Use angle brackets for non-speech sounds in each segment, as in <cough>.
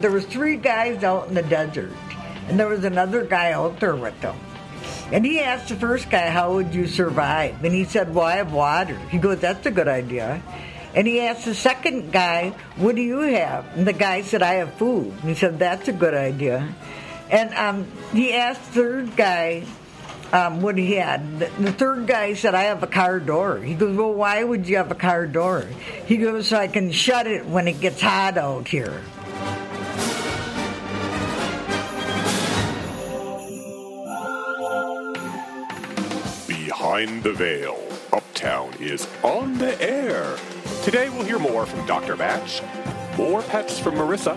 There was three guys out in the desert, and there was another guy out there with them. And he asked the first guy, How would you survive? And he said, Well, I have water. He goes, That's a good idea. And he asked the second guy, What do you have? And the guy said, I have food. And he said, That's a good idea. And um, he asked the third guy um, what he had. The, the third guy said, I have a car door. He goes, Well, why would you have a car door? He goes, So I can shut it when it gets hot out here. Behind the Veil, Uptown is on the air. Today we'll hear more from Dr. Batch, more pets from Marissa,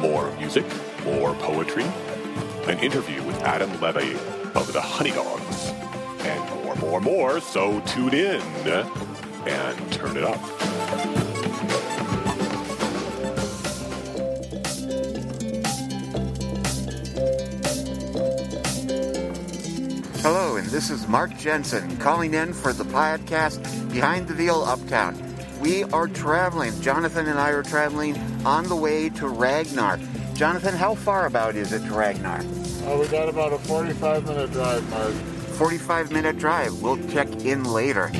more music, more poetry, an interview with Adam Levy of the Honeydogs, and more, more, more. So tune in and turn it up. This is Mark Jensen calling in for the podcast Behind the Veil Uptown. We are traveling. Jonathan and I are traveling on the way to Ragnar. Jonathan, how far about is it to Ragnar? Uh, we got about a 45 minute drive, Mark. 45 minute drive. We'll check in later.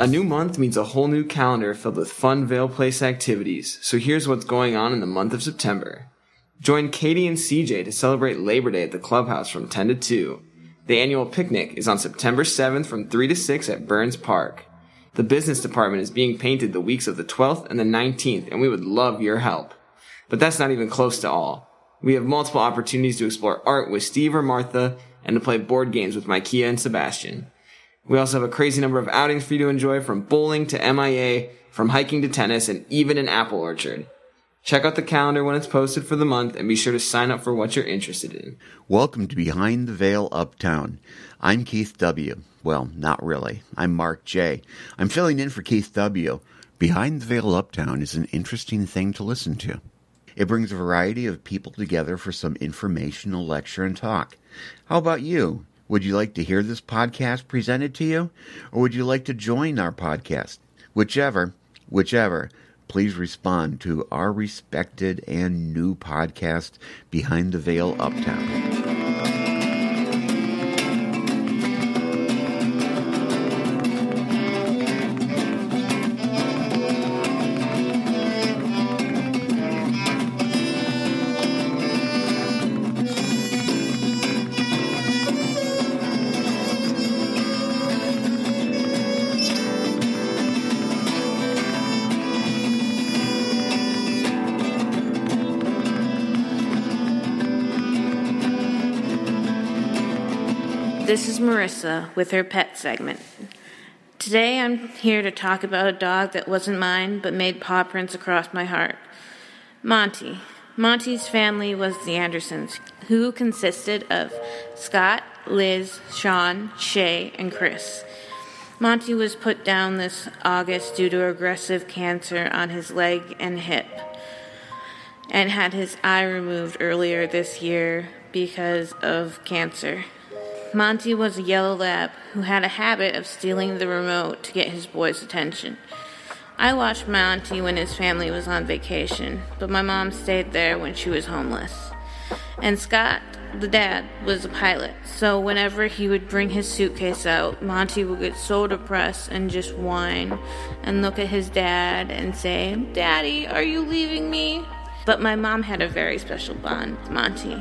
A new month means a whole new calendar filled with fun Vail Place activities, so here's what's going on in the month of September. Join Katie and CJ to celebrate Labor Day at the clubhouse from 10 to 2. The annual picnic is on September 7th from 3 to 6 at Burns Park. The business department is being painted the weeks of the 12th and the 19th, and we would love your help. But that's not even close to all. We have multiple opportunities to explore art with Steve or Martha and to play board games with Mikea and Sebastian. We also have a crazy number of outings for you to enjoy from bowling to MIA, from hiking to tennis, and even an apple orchard. Check out the calendar when it's posted for the month and be sure to sign up for what you're interested in. Welcome to Behind the Veil Uptown. I'm Keith W. Well, not really. I'm Mark J. I'm filling in for Keith W. Behind the Veil Uptown is an interesting thing to listen to. It brings a variety of people together for some informational lecture and talk. How about you? Would you like to hear this podcast presented to you? Or would you like to join our podcast? Whichever, whichever, please respond to our respected and new podcast, Behind the Veil Uptown. This is Marissa with her pet segment. Today I'm here to talk about a dog that wasn't mine but made paw prints across my heart. Monty. Monty's family was the Andersons, who consisted of Scott, Liz, Sean, Shay, and Chris. Monty was put down this August due to aggressive cancer on his leg and hip, and had his eye removed earlier this year because of cancer. Monty was a yellow lab who had a habit of stealing the remote to get his boy's attention. I watched Monty when his family was on vacation, but my mom stayed there when she was homeless. And Scott, the dad, was a pilot, so whenever he would bring his suitcase out, Monty would get so depressed and just whine and look at his dad and say, Daddy, are you leaving me? But my mom had a very special bond with Monty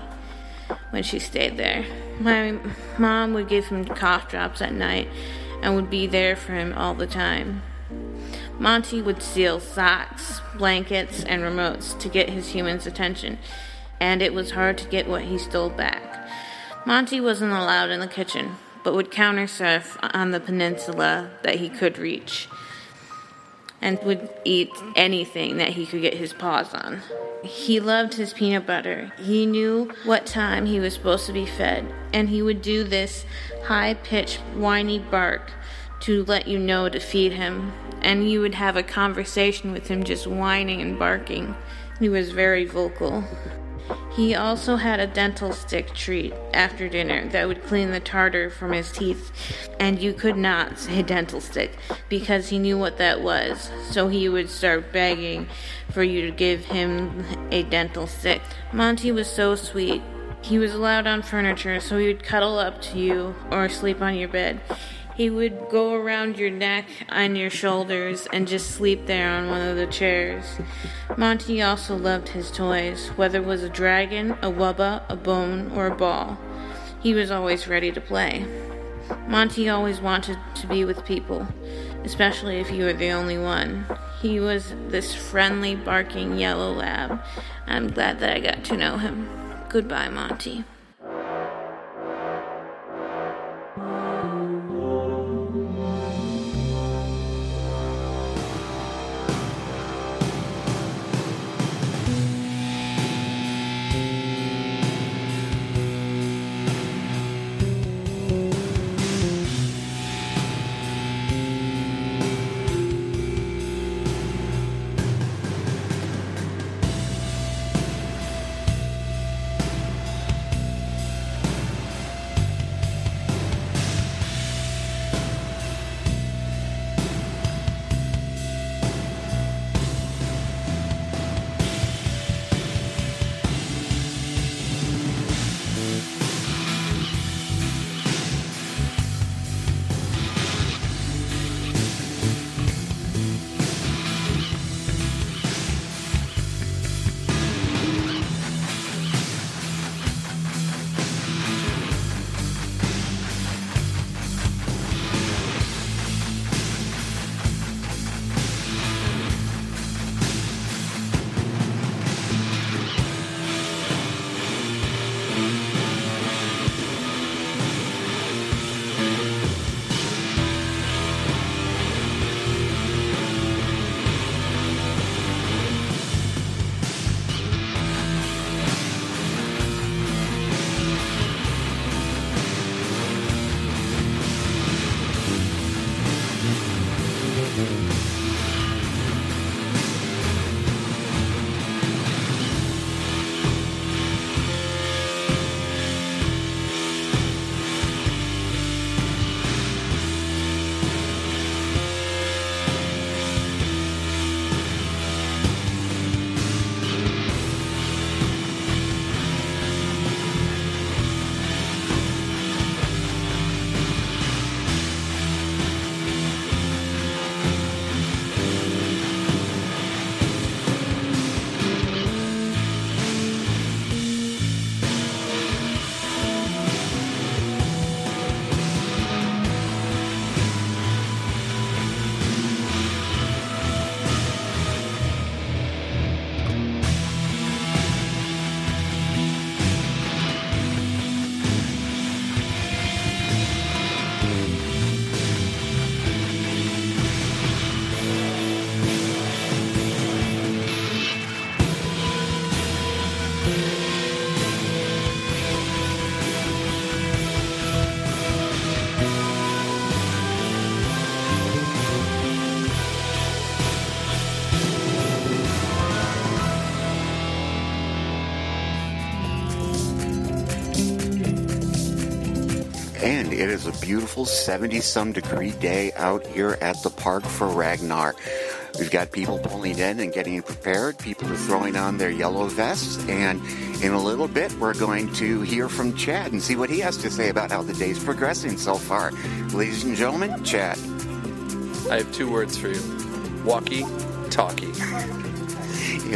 when she stayed there. My mom would give him cough drops at night and would be there for him all the time. Monty would steal socks, blankets, and remotes to get his human's attention, and it was hard to get what he stole back. Monty wasn't allowed in the kitchen, but would counter surf on the peninsula that he could reach, and would eat anything that he could get his paws on. He loved his peanut butter. He knew what time he was supposed to be fed, and he would do this high pitched, whiny bark to let you know to feed him. And you would have a conversation with him just whining and barking. He was very vocal. He also had a dental stick treat after dinner that would clean the tartar from his teeth, and you could not say dental stick because he knew what that was, so he would start begging for you to give him a dental stick. Monty was so sweet. He was allowed on furniture, so he would cuddle up to you or sleep on your bed. He would go around your neck and your shoulders and just sleep there on one of the chairs. Monty also loved his toys, whether it was a dragon, a wubba, a bone, or a ball. He was always ready to play. Monty always wanted to be with people, especially if you were the only one. He was this friendly, barking yellow lab. I'm glad that I got to know him. Goodbye, Monty. And it is a beautiful 70 some degree day out here at the park for Ragnar. We've got people pulling in and getting prepared. People are throwing on their yellow vests. And in a little bit, we're going to hear from Chad and see what he has to say about how the day's progressing so far. Ladies and gentlemen, Chad. I have two words for you walkie talkie.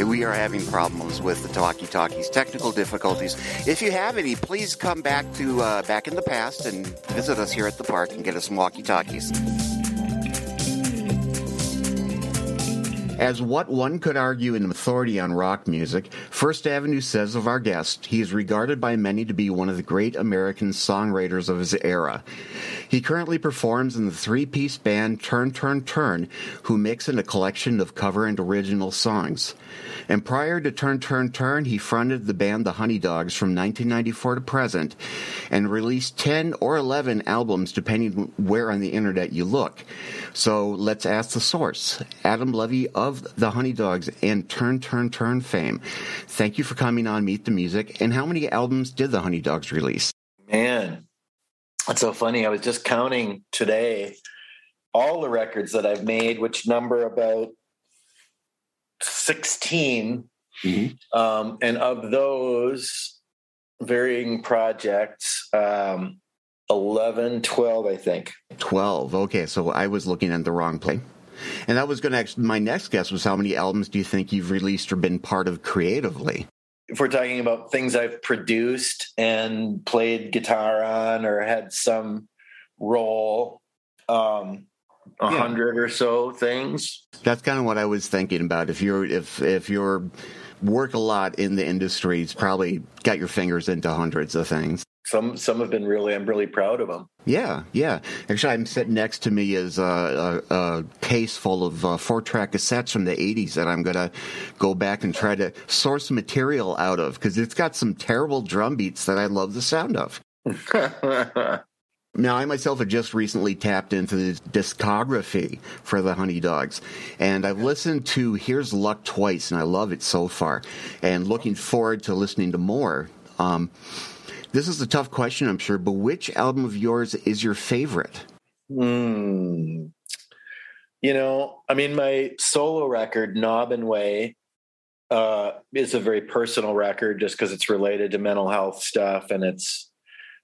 We are having problems with the talkie talkies, technical difficulties. If you have any, please come back to uh, back in the past and visit us here at the park and get us some walkie talkies. As what one could argue an authority on rock music, First Avenue says of our guest, he is regarded by many to be one of the great American songwriters of his era. He currently performs in the three piece band Turn Turn Turn, who mix in a collection of cover and original songs. And prior to Turn Turn Turn, he fronted the band The Honeydogs from 1994 to present and released 10 or 11 albums depending where on the internet you look. So let's ask the source. Adam Levy of The Honeydogs and Turn Turn Turn fame. Thank you for coming on Meet the Music. And how many albums did The Honeydogs release? Man, that's so funny. I was just counting today all the records that I've made, which number about 16. Mm-hmm. Um, and of those varying projects, um, 11, 12, I think. 12. Okay. So I was looking at the wrong play. And that was going to actually, my next guess was how many albums do you think you've released or been part of creatively? If we're talking about things I've produced and played guitar on or had some role, um, a yeah. hundred or so things. That's kind of what I was thinking about. If you're if if you're work a lot in the industry, it's probably got your fingers into hundreds of things. Some some have been really. I'm really proud of them. Yeah, yeah. Actually, I'm sitting next to me is a, a, a case full of uh, four track cassettes from the '80s that I'm gonna go back and try to source material out of because it's got some terrible drum beats that I love the sound of. <laughs> Now, I myself have just recently tapped into the discography for the Honeydogs, and I've listened to Here's Luck twice, and I love it so far, and looking forward to listening to more. Um, this is a tough question, I'm sure, but which album of yours is your favorite? Hmm. You know, I mean, my solo record, Naubinway, uh, is a very personal record just because it's related to mental health stuff and it's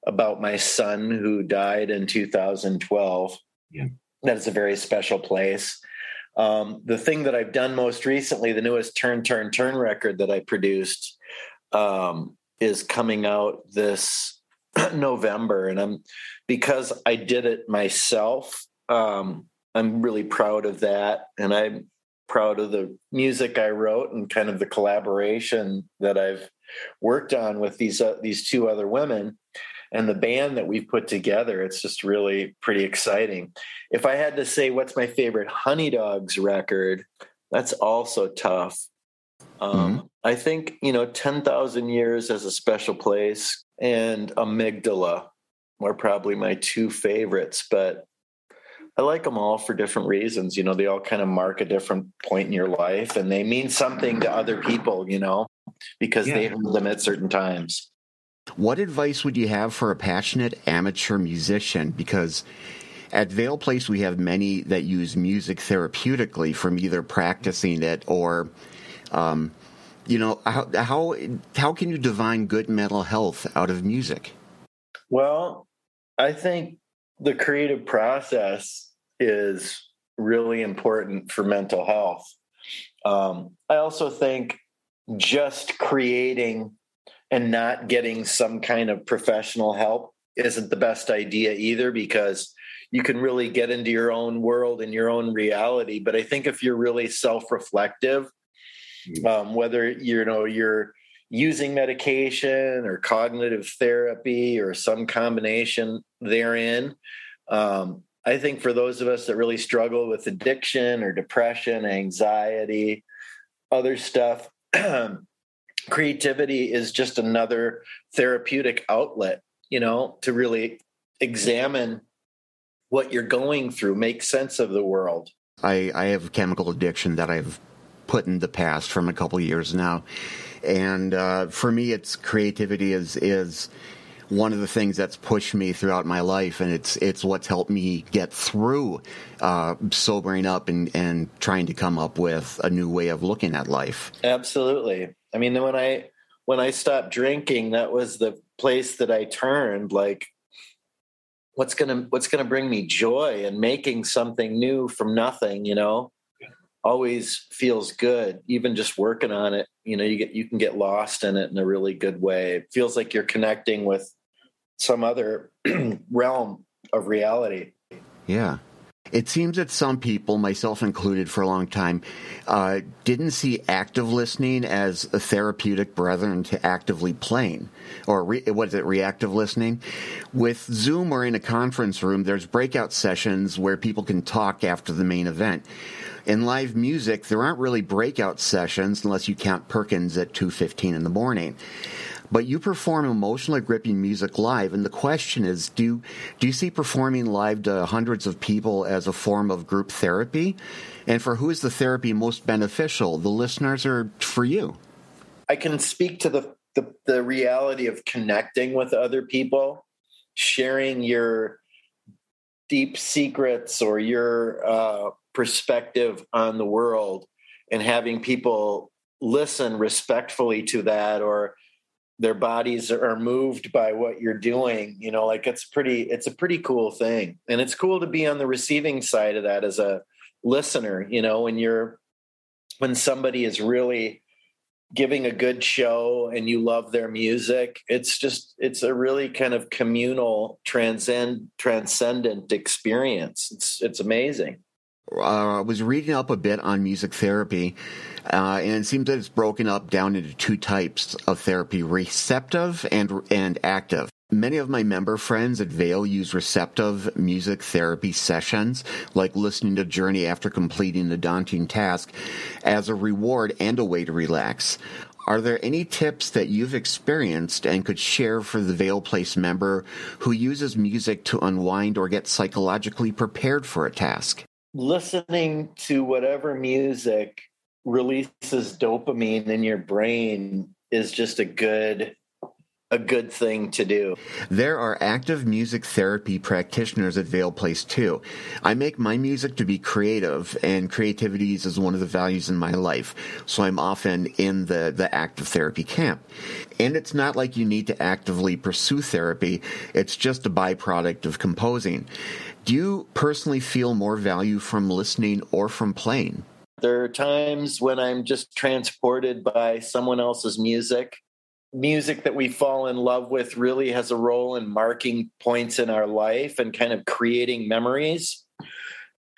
about my son who died in 2012. Yeah. That is a very special place. Um, the thing that I've done most recently, the newest Turn, Turn, Turn record that I produced, um, is coming out this <clears throat> November. And I'm, because I did it myself, um, I'm really proud of that. And I'm proud of the music I wrote and kind of the collaboration that I've worked on with these, uh, these two other women and the band that we've put together. It's just really pretty exciting. If I had to say what's my favorite Honeydogs record, that's also tough. Um, mm-hmm. I think, you know, 10,000 Years as a Special Place and Amygdala are probably my two favorites, but I like them all for different reasons. You know, they all kind of mark a different point in your life and they mean something to other people, you know, because yeah. they heard them at certain times. What advice would you have for a passionate amateur musician? Because at Vail Place, we have many that use music therapeutically from either practicing it or, um, you know, how, how, how can you divine good mental health out of music? Well, I think the creative process is really important for mental health. Um, I also think just creating and not getting some kind of professional help isn't the best idea either because you can really get into your own world and your own reality but i think if you're really self-reflective mm. um, whether you know you're using medication or cognitive therapy or some combination therein um, i think for those of us that really struggle with addiction or depression anxiety other stuff <clears throat> creativity is just another therapeutic outlet, you know, to really examine what you're going through, make sense of the world. I, I have chemical addiction that I've put in the past from a couple years now, and uh, for me, it's creativity is is one of the things that's pushed me throughout my life, and it's it's what's helped me get through uh, sobering up and and trying to come up with a new way of looking at life. Absolutely, I mean, when I when I stopped drinking, that was the place that I turned. Like, what's gonna what's gonna bring me joy and making something new from nothing? You know, always feels good. Even just working on it, you know, you get you can get lost in it in a really good way. It feels like you're connecting with some other <clears throat> realm of reality. Yeah. It seems that some people, myself included for a long time, uh, didn't see active listening as a therapeutic brethren to actively playing. Or re- what is it, reactive listening? With Zoom or in a conference room, there's breakout sessions where people can talk after the main event. In live music, there aren't really breakout sessions unless you count Perkins at 2.15 in the morning but you perform emotionally gripping music live and the question is do do you see performing live to hundreds of people as a form of group therapy? And for who is the therapy most beneficial the listeners or for you? I can speak to the the, the reality of connecting with other people sharing your deep secrets or your uh, perspective on the world and having people listen respectfully to that or their bodies are moved by what you're doing you know like it's pretty it's a pretty cool thing. And it's cool to be on the receiving side of that as a listener you know when you're when somebody is really giving a good show and you love their music it's just it's a really kind of communal transcend transcendent experience. It's it's amazing uh, I was reading up a bit on music therapy, uh, and it seems that it's broken up down into two types of therapy: receptive and and active. Many of my member friends at Vail use receptive music therapy sessions, like listening to Journey after completing a daunting task, as a reward and a way to relax. Are there any tips that you've experienced and could share for the Vail Place member who uses music to unwind or get psychologically prepared for a task? Listening to whatever music releases dopamine in your brain is just a good a good thing to do. There are active music therapy practitioners at Vail Place too. I make my music to be creative and creativity is one of the values in my life. So I'm often in the, the active therapy camp. And it's not like you need to actively pursue therapy. It's just a byproduct of composing. Do you personally feel more value from listening or from playing? There are times when I'm just transported by someone else's music. Music that we fall in love with really has a role in marking points in our life and kind of creating memories.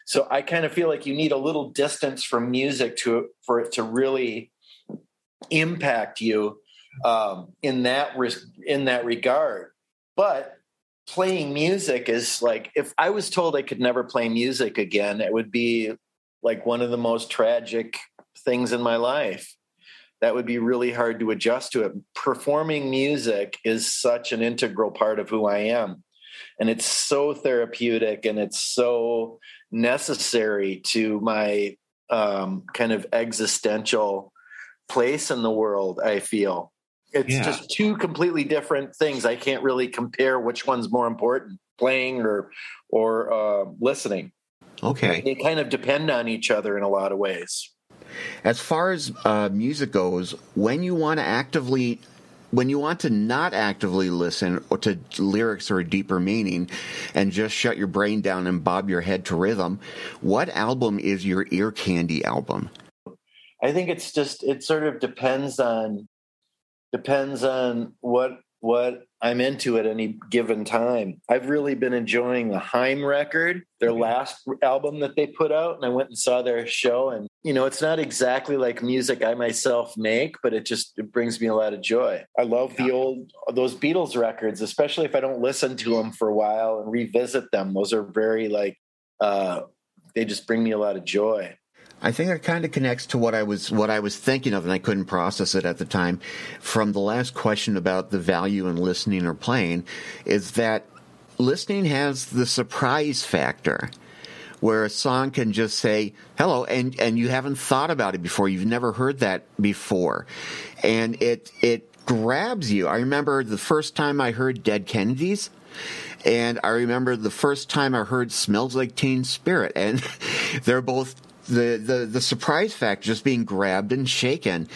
So I kind of feel like you need a little distance from music to for it to really impact you um, in that in that regard. But playing music is like if I was told I could never play music again, it would be like one of the most tragic things in my life. That would be really hard to adjust to it. Performing music is such an integral part of who I am. And it's so therapeutic and it's so necessary to my um, kind of existential place in the world, I feel. It's yeah. just two completely different things. I can't really compare which one's more important, playing or or uh, listening. Okay, they kind of depend on each other in a lot of ways. As far as uh, music goes, when you want to actively when you want to not actively listen or to lyrics or a deeper meaning and just shut your brain down and bob your head to rhythm, what album is your ear candy album? I think it's just it sort of depends on depends on what what I'm into at any given time. I've really been enjoying the Haim record, their last album that they put out, and I went and saw their show. And you know, it's not exactly like music I myself make, but it just it brings me a lot of joy. I love the old those Beatles records, especially if I don't listen to them for a while and revisit them. Those are very like uh, they just bring me a lot of joy. I think it kind of connects to what I was what I was thinking of, and I couldn't process it at the time. From the last question about the value in listening or playing, is that listening has the surprise factor, where a song can just say hello, and and you haven't thought about it before, you've never heard that before, and it it grabs you. I remember the first time I heard Dead Kennedys. And I remember the first time I heard Smells Like Teen Spirit. And <laughs> they're both the, the, the surprise fact just being grabbed and shaken,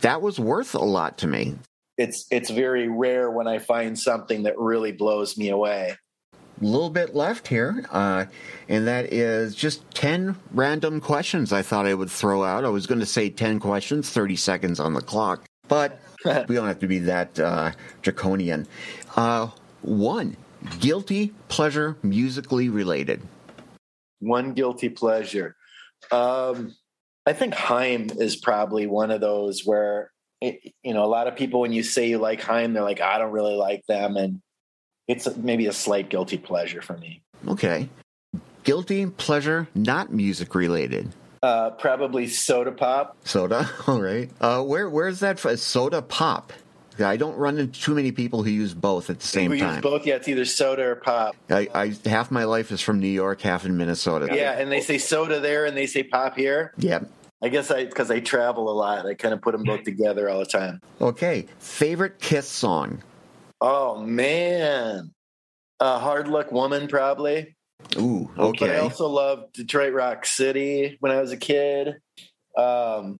that was worth a lot to me. It's it's very rare when I find something that really blows me away. A little bit left here, uh, and that is just 10 random questions I thought I would throw out. I was going to say 10 questions, 30 seconds on the clock, but <laughs> we don't have to be that uh, draconian. Uh, one, guilty pleasure musically related. One guilty pleasure. Um, I think Haim is probably one of those where it, you know a lot of people when you say you like Haim, they're like, I don't really like them, and it's maybe a slight guilty pleasure for me. Okay. Guilty pleasure, not music related. Uh, probably soda pop. Soda, <laughs> all right. Uh, where where's that? For? Soda pop. I don't run into too many people who use both at the same we time. use both. Yeah, it's either soda or pop. I, I half my life is from New York, half in Minnesota. Yeah, and they say soda there, and they say pop here. Yeah. I guess I because I travel a lot, I kind of put them both together all the time. Okay. Favorite Kiss song? Oh man, uh, Hard Luck Woman probably. Ooh, But I also loved Detroit Rock City when I was a kid. Um,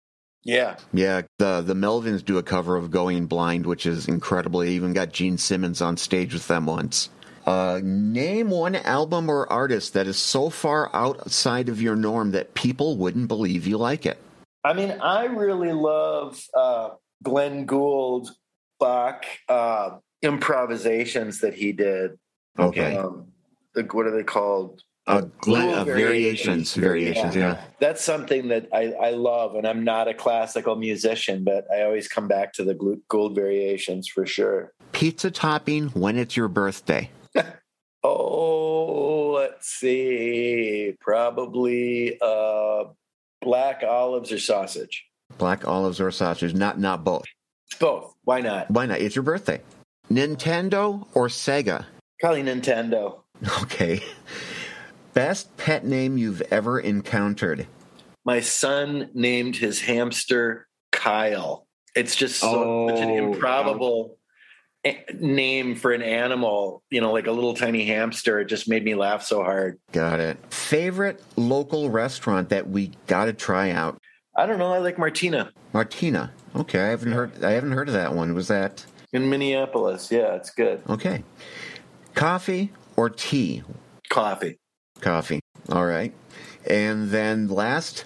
yeah, Yeah, the the Melvins do a cover of Going Blind, which is incredible. They even got Gene Simmons on stage with them once. Uh, name one album or artist that is so far outside of your norm that people wouldn't believe you like it. I mean, I really love uh, Glenn Gould Bach uh, improvisations that he did. Okay. Um, the, what are they called? Uh, Glenn, Gould uh, variations, variations, yeah. That's something that I, I love, and I'm not a classical musician, but I always come back to the Glu- Gould variations for sure. Pizza topping when it's your birthday. <laughs> Oh, let's see, probably uh, black olives or sausage. Black olives or sausage, not not both. Both. Why not? Why not? It's your birthday. Nintendo or Sega? Probably Nintendo. <laughs> Okay. Best pet name you've ever encountered? My son named his hamster Kyle. It's just so, such an Oh, improbable a- name for an animal, you know, like a little tiny hamster. It just made me laugh so hard. Got it. Favorite local restaurant that we got to try out? I don't know. I like Martina Martina. Okay, I haven't heard. I haven't heard of that one. Was that in Minneapolis. Yeah, it's good. okay? Coffee or tea? Coffee. Coffee. All right. And then last,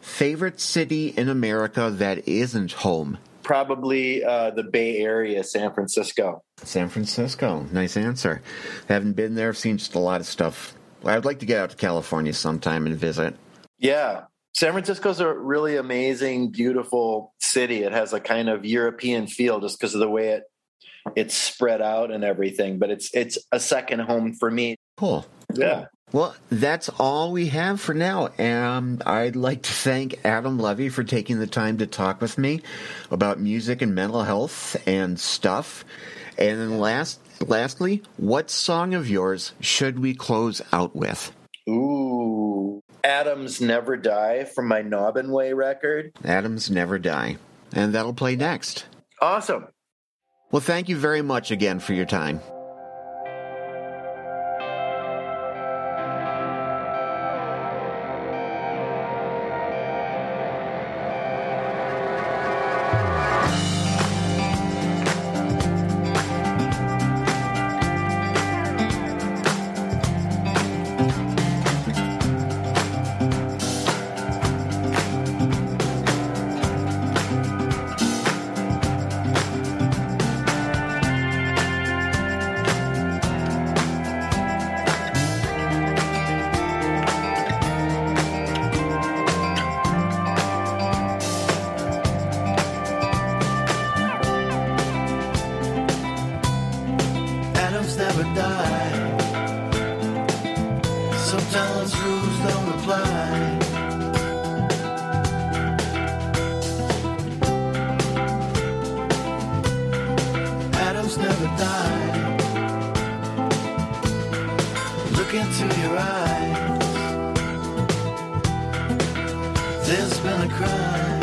favorite city in America that isn't home? Probably uh, the Bay Area, San Francisco. San Francisco. Nice answer. Haven't been there. I've seen just a lot of stuff. I'd like to get out to California sometime and visit. Yeah. San Francisco's a really amazing, beautiful city. It has a kind of European feel just because of the way it it's spread out and everything. But it's it's a second home for me. Cool. Yeah. Well, that's all we have for now. And I'd like to thank Adam Levy for taking the time to talk with me about music and mental health and stuff. And then last, lastly, what song of yours should we close out with? Ooh. Adams Never Die from my Naubinway record. Adams Never Die. And that'll play next. Awesome. Well, thank you very much again for your time. Into your eyes. There's been a crime.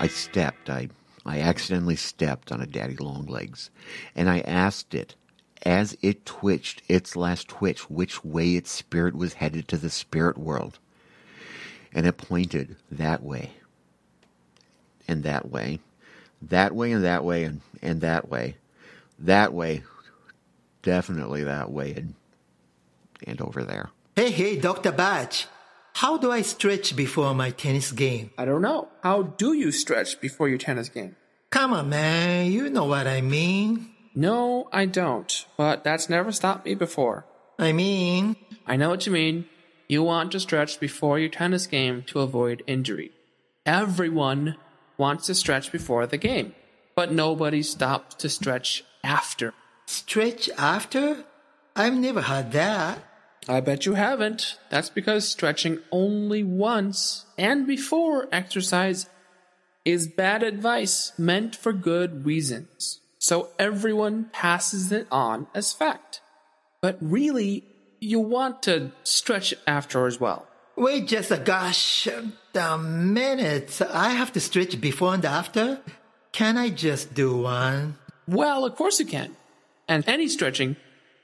I stepped. I I accidentally stepped on a daddy long legs, and I asked it as it twitched its last twitch which way its spirit was headed to the spirit world. And it pointed that way. And that way. That way and that way and, and that way. That way. Definitely that way and and over there. Hey, hey, Dr. Batch. How do I stretch before my tennis game? I don't know. How do you stretch before your tennis game? Come on, man. You know what I mean. No, I don't. But that's never stopped me before. I mean, I know what you mean. You want to stretch before your tennis game to avoid injury. Everyone wants to stretch before the game, but nobody stops to stretch after. stretch after? I've never had that. I bet you haven't. That's because stretching only once and before exercise is bad advice meant for good reasons. So everyone passes it on as fact. But really, you want to stretch after as well. Wait just a gosh a minute. I have to stretch before and after? Can I just do one? Well, of course you can. And any stretching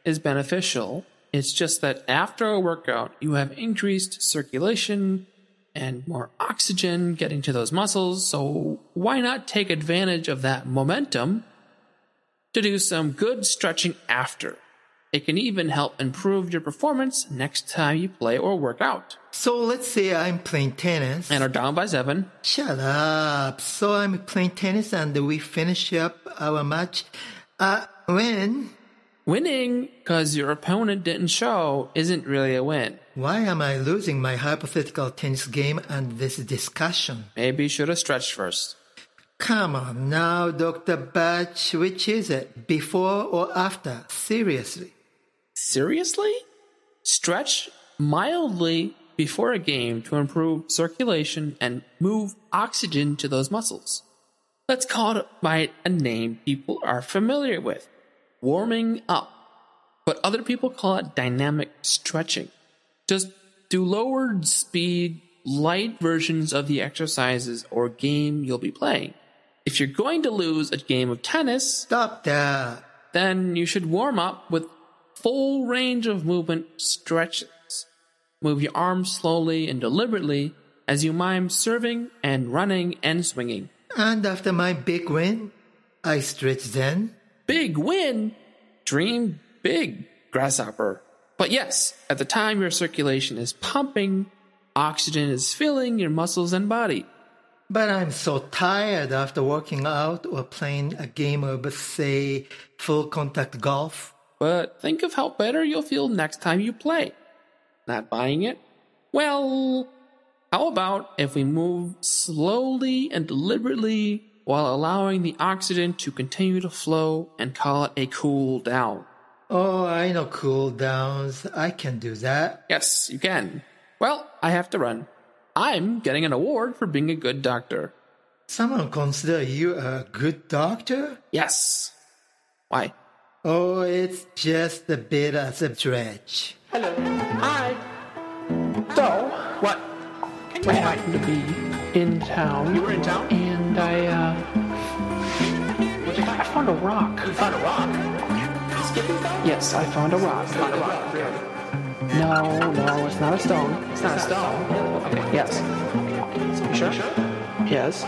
is beneficial. It's just that after a workout, you have increased circulation and more oxygen getting to those muscles. So why not take advantage of that momentum to do some good stretching after? It can even help improve your performance next time you play or work out. So let's say I'm playing tennis. And are down by seven. Shut up. So I'm playing tennis and we finish up our match. Uh, when? Winning because your opponent didn't show isn't really a win. Why am I losing my hypothetical tennis game and this discussion? Maybe you should have stretched first. Come on now, Dr. Batch. Which is it? Before or after? Seriously. Seriously? Stretch mildly before a game to improve circulation and move oxygen to those muscles. Let's call it by a name people are familiar with warming up. But other people call it dynamic stretching. Just do lowered speed, light versions of the exercises or game you'll be playing. If you're going to lose a game of tennis, Stop that. then you should warm up with full range of movement stretches. Move your arms slowly and deliberately as you mime serving and running and swinging. And after my big win, I stretch then. Big win! Dream big, grasshopper. But yes, at the time your circulation is pumping, oxygen is filling your muscles and body. But I'm so tired after working out or playing a game of, say, full contact golf. But think of how better you'll feel next time you play. Not buying it? Well, how about if we move slowly and deliberately while allowing the oxygen to continue to flow and call it a cool down? Oh, I know cool downs. I can do that. Yes, you can. Well, I have to run. I'm getting an award for being a good doctor. Someone consider you a good doctor? Yes. Why? Oh, it's just a bit of a stretch. Hello. Hi. So, what? I happen to be in town. You were in town? And I, uh. I found a rock. You found a rock? Yes, I found a rock. Found a rock. No, no, it's not a stone. It's not a stone. Okay. Yes. You sure? Yes.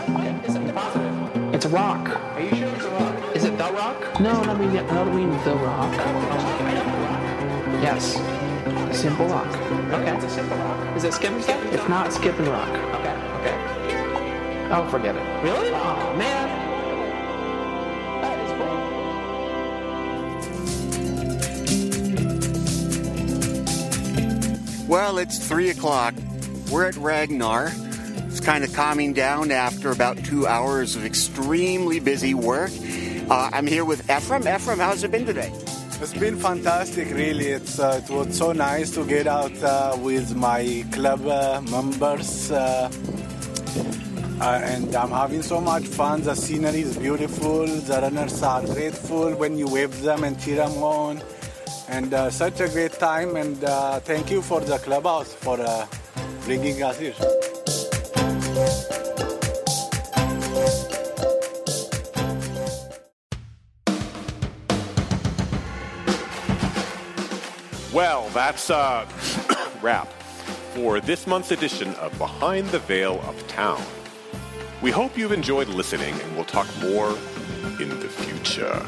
Is it positive? It's a rock. Are you sure it's a rock? Is it the rock? No, I mean, I don't mean the rock. Yes. A simple rock. Okay, it's a simple rock. Is it skipping stuff? It's not skipping rock. Okay, okay. Oh, forget it. Really? Oh, man. Well, it's three o'clock. We're at Ragnar. It's kind of calming down after about two hours of extremely busy work. Uh, I'm here with Ephraim. Ephraim, how's it been today? It's been fantastic, really. It's uh, it was so nice to get out uh, with my club uh, members, uh, and I'm having so much fun. The scenery is beautiful. The runners are grateful when you wave them and cheer them on, and uh, such a great time. And uh, thank you for the clubhouse for uh, bringing us here. Well, that's a <coughs> wrap for this month's edition of Behind the Vail Uptown. We hope you've enjoyed listening, and we'll talk more in the future.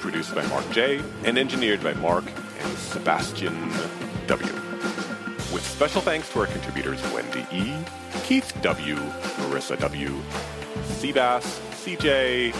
Produced by Mark J. and engineered by Mark and Sebastian W. With special thanks to our contributors Wendy E., Keith W., Marissa W., Seabass, CJ,